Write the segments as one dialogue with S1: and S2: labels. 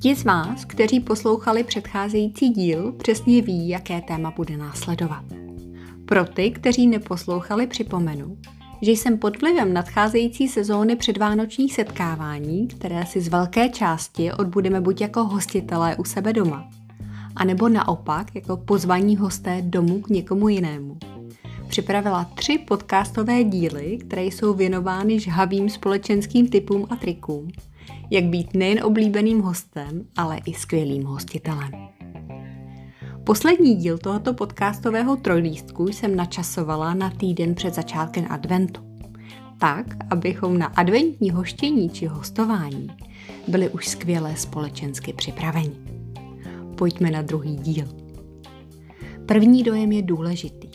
S1: Ti z vás, kteří poslouchali předcházející díl, přesně ví, jaké téma bude následovat. Pro ty, kteří neposlouchali, připomenu, že jsem pod vlivem nadcházející sezóny předvánočních setkávání, které si z velké části odbudeme buď jako hostitelé u sebe doma, anebo naopak jako pozvaní hosté domů k někomu jinému. Připravila tři podcastové díly, které jsou věnovány žhavým společenským typům a trikům, jak být nejen oblíbeným hostem, ale i skvělým hostitelem. Poslední díl tohoto podcastového trojlístku jsem načasovala na týden před začátkem adventu. Tak, abychom na adventní hoštění či hostování byli už skvěle společensky připraveni. Pojďme na druhý díl. První dojem je důležitý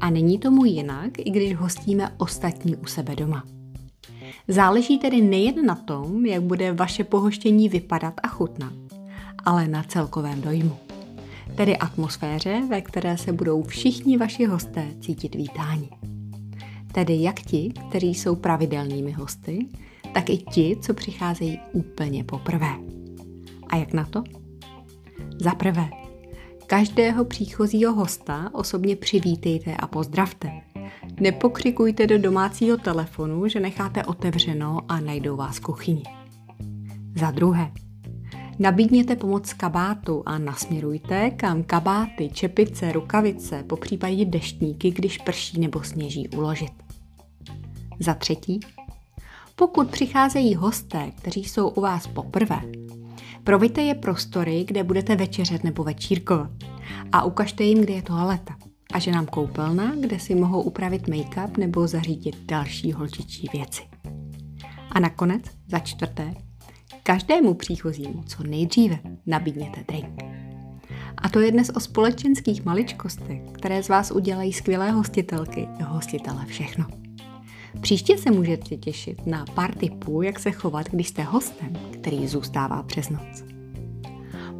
S1: a není tomu jinak, i když hostíme ostatní u sebe doma. Záleží tedy nejen na tom, jak bude vaše pohoštění vypadat a chutnat, ale na celkovém dojmu. Tedy atmosféře, ve které se budou všichni vaši hosté cítit vítáni. Tedy jak ti, kteří jsou pravidelnými hosty, tak i ti, co přicházejí úplně poprvé. A jak na to? Za prvé, každého příchozího hosta osobně přivítejte a pozdravte. Nepokřikujte do domácího telefonu, že necháte otevřeno a najdou vás v kuchyni. Za druhé, nabídněte pomoc kabátu a nasměrujte, kam kabáty, čepice, rukavice, po případě deštníky, když prší nebo sněží, uložit. Za třetí, pokud přicházejí hosté, kteří jsou u vás poprvé, proviďte je prostory, kde budete večeřet nebo večírkovat a ukažte jim, kde je toaleta a že nám koupelna, kde si mohou upravit make-up nebo zařídit další holčičí věci. A nakonec, za čtvrté, každému příchozímu co nejdříve nabídněte drink. A to je dnes o společenských maličkostech, které z vás udělají skvělé hostitelky hostitele všechno. Příště se můžete těšit na pár tipů, jak se chovat, když jste hostem, který zůstává přes noc.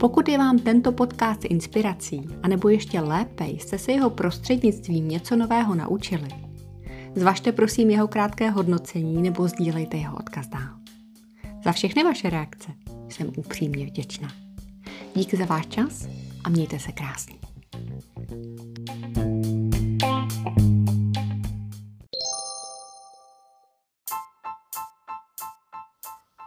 S1: Pokud je vám tento podcast inspirací, anebo ještě lépe jste se jeho prostřednictvím něco nového naučili, zvažte prosím jeho krátké hodnocení nebo sdílejte jeho odkaz dál. Za všechny vaše reakce jsem upřímně vděčná. Díky za váš čas a mějte se krásně.